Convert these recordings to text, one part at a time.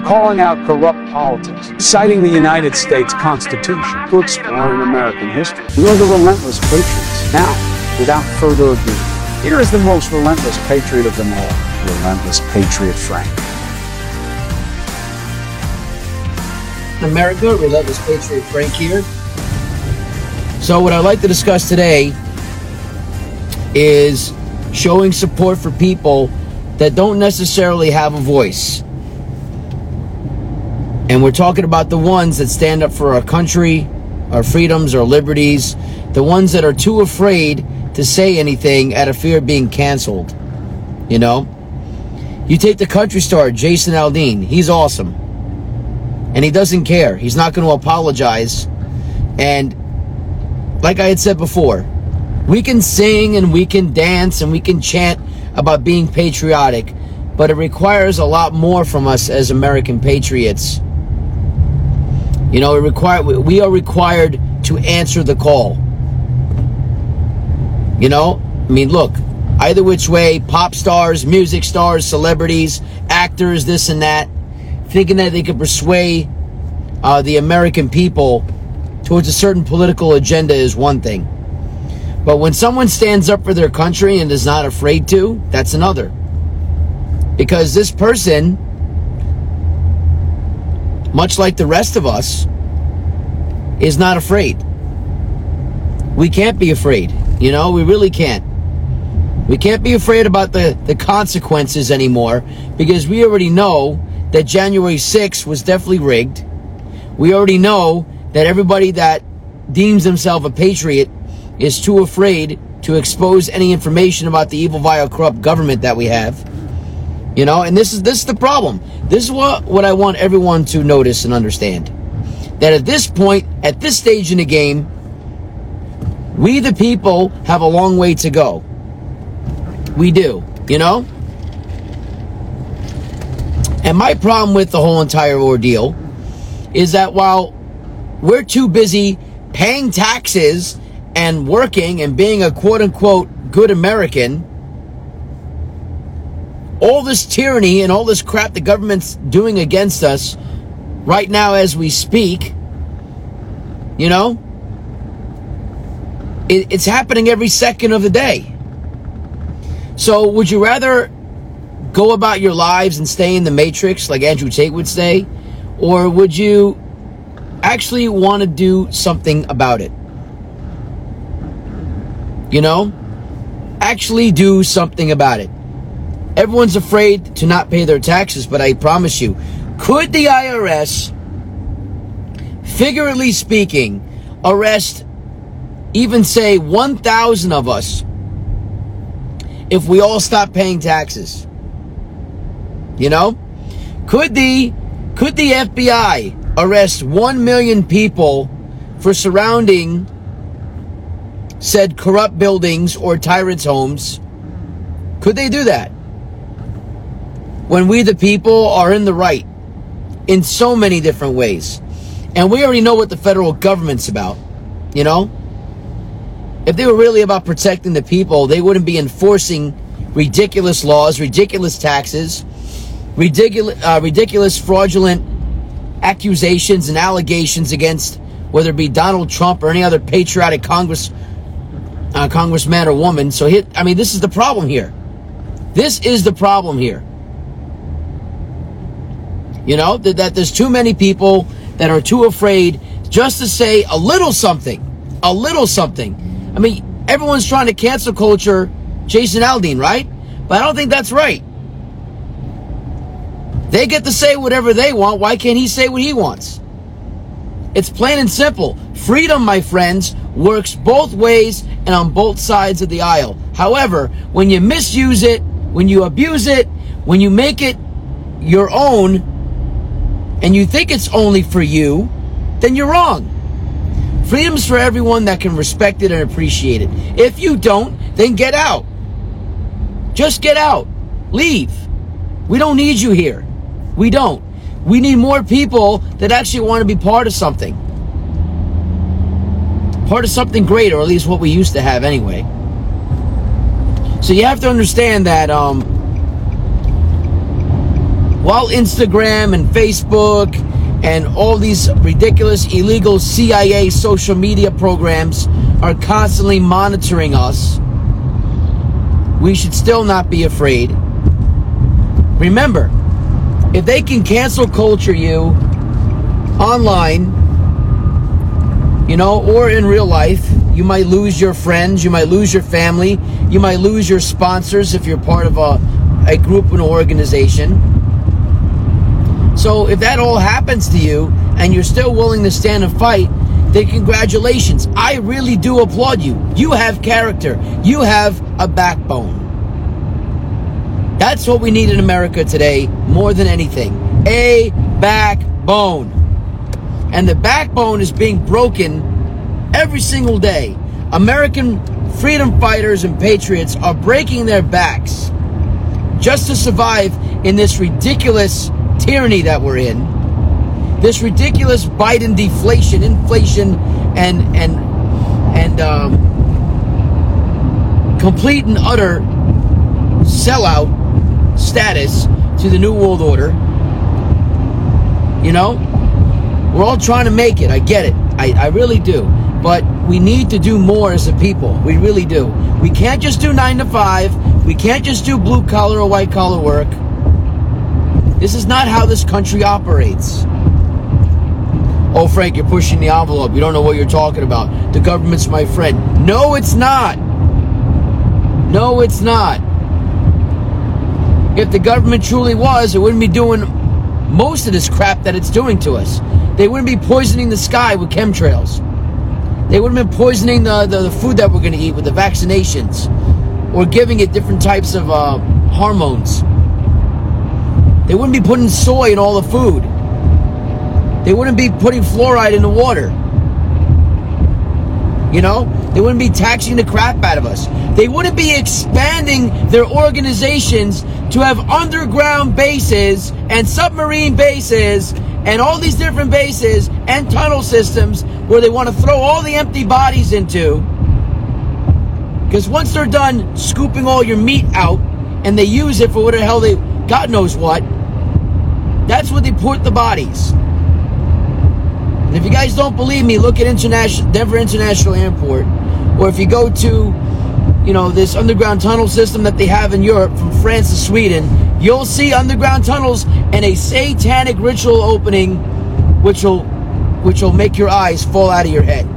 calling out corrupt politics, citing the United States Constitution, to exploring American history. We are the relentless patriots. Now, without further ado, here is the most relentless patriot of them all, Relentless Patriot Frank. America, Relentless Patriot Frank here. So, what I'd like to discuss today is showing support for people that don't necessarily have a voice. And we're talking about the ones that stand up for our country, our freedoms, our liberties, the ones that are too afraid to say anything out of fear of being canceled. You know? You take the country star, Jason Aldean, he's awesome. And he doesn't care. He's not going to apologize. And like I had said before, we can sing and we can dance and we can chant about being patriotic, but it requires a lot more from us as American patriots. You know, it require we are required to answer the call. You know, I mean, look, either which way, pop stars, music stars, celebrities, actors, this and that, thinking that they could persuade uh, the American people towards a certain political agenda is one thing. But when someone stands up for their country and is not afraid to, that's another. Because this person, much like the rest of us, is not afraid. We can't be afraid. You know, we really can't. We can't be afraid about the, the consequences anymore because we already know that January 6th was definitely rigged. We already know that everybody that deems themselves a patriot is too afraid to expose any information about the evil, vile, corrupt government that we have. You know, and this is this is the problem. This is what what I want everyone to notice and understand. That at this point, at this stage in the game, we the people have a long way to go. We do, you know? And my problem with the whole entire ordeal is that while we're too busy paying taxes and working and being a quote unquote good American, all this tyranny and all this crap the government's doing against us right now as we speak, you know, it, it's happening every second of the day. So, would you rather go about your lives and stay in the matrix, like Andrew Tate would say, or would you actually want to do something about it? You know? Actually do something about it. Everyone's afraid to not pay their taxes, but I promise you, could the IRS, figuratively speaking, arrest even say 1,000 of us if we all stop paying taxes? You know? Could the could the FBI arrest 1 million people for surrounding said corrupt buildings or tyrants' homes. Could they do that? When we, the people, are in the right in so many different ways. And we already know what the federal government's about, you know? If they were really about protecting the people, they wouldn't be enforcing ridiculous laws, ridiculous taxes, ridiculous, uh, ridiculous fraudulent accusations and allegations against whether it be Donald Trump or any other patriotic Congress uh, congressman or woman. So, he, I mean, this is the problem here. This is the problem here. You know, that, that there's too many people that are too afraid just to say a little something. A little something. I mean, everyone's trying to cancel culture Jason Aldean, right? But I don't think that's right. They get to say whatever they want. Why can't he say what he wants? It's plain and simple. Freedom, my friends, works both ways and on both sides of the aisle. However, when you misuse it, when you abuse it, when you make it your own, and you think it's only for you, then you're wrong. Freedom's for everyone that can respect it and appreciate it. If you don't, then get out. Just get out. Leave. We don't need you here. We don't. We need more people that actually want to be part of something. Part of something great, or at least what we used to have anyway. So you have to understand that um, while Instagram and Facebook and all these ridiculous illegal CIA social media programs are constantly monitoring us, we should still not be afraid. Remember, if they can cancel culture you online, you know, or in real life, you might lose your friends, you might lose your family, you might lose your sponsors if you're part of a, a group, an organization. So if that all happens to you and you're still willing to stand and fight, then congratulations. I really do applaud you. You have character. You have a backbone. That's what we need in America today more than anything. A backbone. And the backbone is being broken every single day. American freedom fighters and patriots are breaking their backs just to survive in this ridiculous tyranny that we're in, this ridiculous Biden deflation, inflation, and and and um, complete and utter sellout status to the New World Order. You know, we're all trying to make it. I get it. I, I really do. But we need to do more as a people. We really do. We can't just do nine to five. We can't just do blue collar or white collar work. This is not how this country operates. Oh, Frank, you're pushing the envelope. You don't know what you're talking about. The government's my friend. No, it's not. No, it's not. If the government truly was, it wouldn't be doing most of this crap that it's doing to us. They wouldn't be poisoning the sky with chemtrails. They wouldn't be poisoning the, the, the food that we're going to eat with the vaccinations or giving it different types of uh, hormones. They wouldn't be putting soy in all the food. They wouldn't be putting fluoride in the water. You know, they wouldn't be taxing the crap out of us. They wouldn't be expanding their organizations to have underground bases and submarine bases and all these different bases and tunnel systems where they want to throw all the empty bodies into. Because once they're done scooping all your meat out and they use it for what the hell they, God knows what, that's where they put the bodies. And if you guys don't believe me, look at International Denver International Airport, or if you go to, you know, this underground tunnel system that they have in Europe from France to Sweden, you'll see underground tunnels and a satanic ritual opening, which will, which will make your eyes fall out of your head.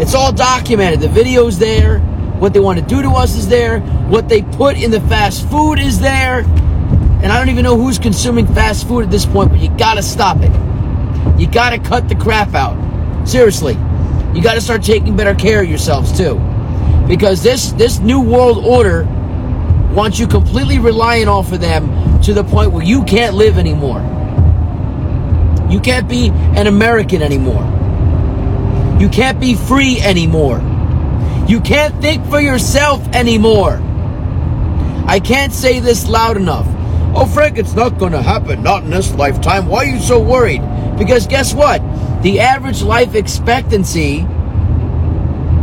It's all documented. The video's there. What they want to do to us is there. What they put in the fast food is there. And I don't even know who's consuming fast food at this point, but you gotta stop it. You gotta cut the crap out. Seriously. You gotta start taking better care of yourselves too. Because this this new world order wants you completely reliant off of them to the point where you can't live anymore. You can't be an American anymore. You can't be free anymore. You can't think for yourself anymore. I can't say this loud enough. Oh, Frank, it's not going to happen. Not in this lifetime. Why are you so worried? Because guess what? The average life expectancy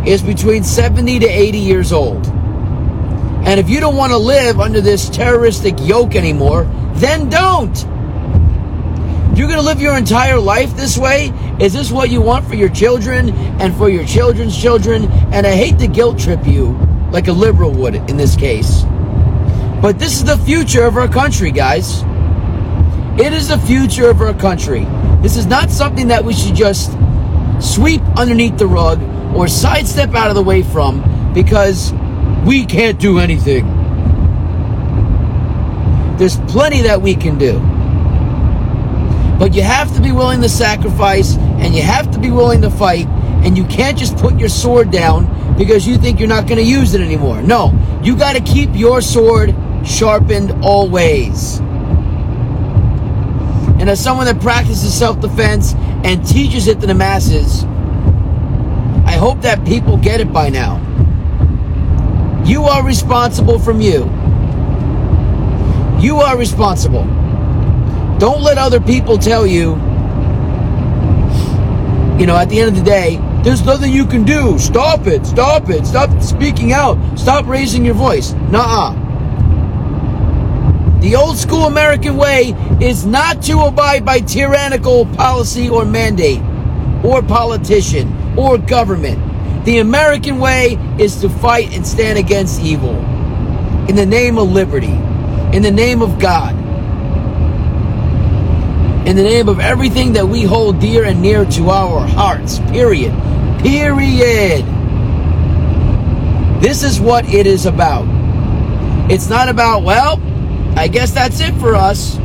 is between 70 to 80 years old. And if you don't want to live under this terroristic yoke anymore, then don't. You're going to live your entire life this way? Is this what you want for your children and for your children's children? And I hate to guilt trip you like a liberal would in this case. But this is the future of our country, guys. It is the future of our country. This is not something that we should just sweep underneath the rug or sidestep out of the way from because we can't do anything. There's plenty that we can do. But you have to be willing to sacrifice and you have to be willing to fight and you can't just put your sword down because you think you're not going to use it anymore. No, you got to keep your sword sharpened always. And as someone that practices self defense and teaches it to the masses, I hope that people get it by now. You are responsible from you. You are responsible. Don't let other people tell you, you know, at the end of the day, there's nothing you can do. Stop it. Stop it. Stop speaking out. Stop raising your voice. Nuh The old school American way is not to abide by tyrannical policy or mandate, or politician, or government. The American way is to fight and stand against evil in the name of liberty, in the name of God, in the name of everything that we hold dear and near to our hearts. Period. Period. This is what it is about. It's not about, well, I guess that's it for us.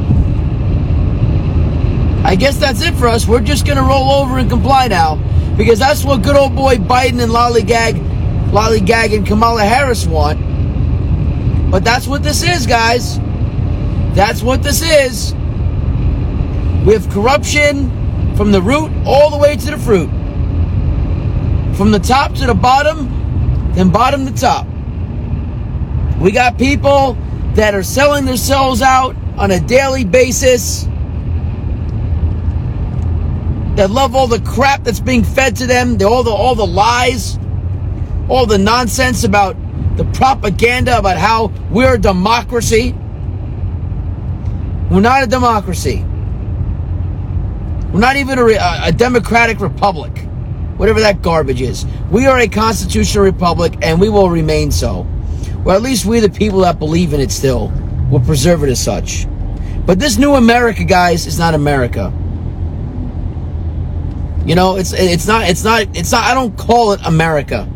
I guess that's it for us. We're just going to roll over and comply now because that's what good old boy Biden and lollygag, lollygag and Kamala Harris want. But that's what this is, guys. That's what this is. We have corruption from the root all the way to the fruit. From the top to the bottom, then bottom to top. We got people that are selling souls out on a daily basis that love all the crap that's being fed to them, all the all the lies, all the nonsense about the propaganda about how we're a democracy. We're not a democracy. We're not even a, a democratic republic, whatever that garbage is. We are a constitutional republic, and we will remain so. Or at least we, the people that believe in it still, will preserve it as such. But this new America, guys, is not America. You know, it's it's not it's not it's not I don't call it America.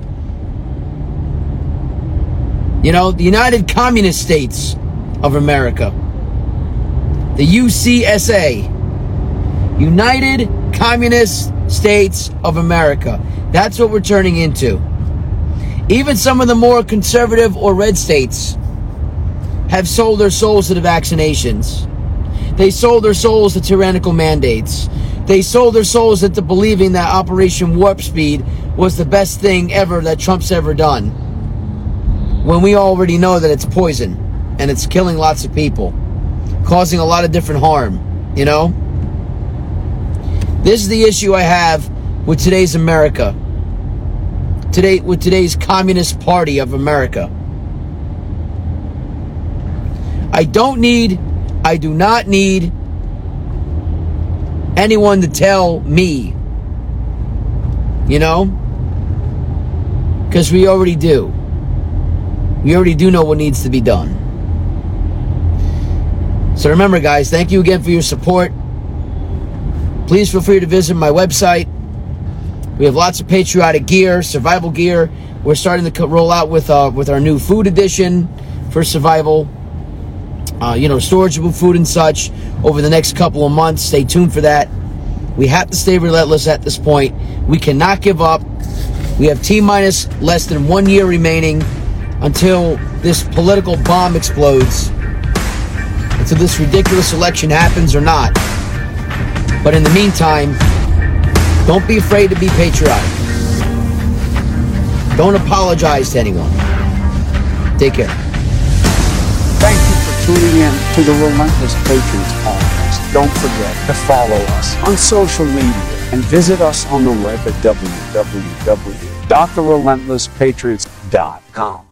You know, the United Communist States of America. The UCSA. United Communist States of America. That's what we're turning into. Even some of the more conservative or red states have sold their souls to the vaccinations. They sold their souls to tyrannical mandates. They sold their souls into believing that Operation Warp Speed was the best thing ever that Trump's ever done. When we already know that it's poison and it's killing lots of people, causing a lot of different harm, you know? This is the issue I have with today's America today with today's Communist Party of America. I don't need, I do not need anyone to tell me, you know, because we already do. We already do know what needs to be done. So remember, guys, thank you again for your support. Please feel free to visit my website, we have lots of patriotic gear, survival gear. We're starting to roll out with uh, with our new food edition for survival. Uh, you know, storageable food and such over the next couple of months. Stay tuned for that. We have to stay relentless at this point. We cannot give up. We have T minus less than one year remaining until this political bomb explodes, until this ridiculous election happens or not. But in the meantime, don't be afraid to be patriotic. Don't apologize to anyone. Take care. Thank you for tuning in to the Relentless Patriots podcast. Don't forget to follow us on social media and visit us on the web at www.therelentlesspatriots.com.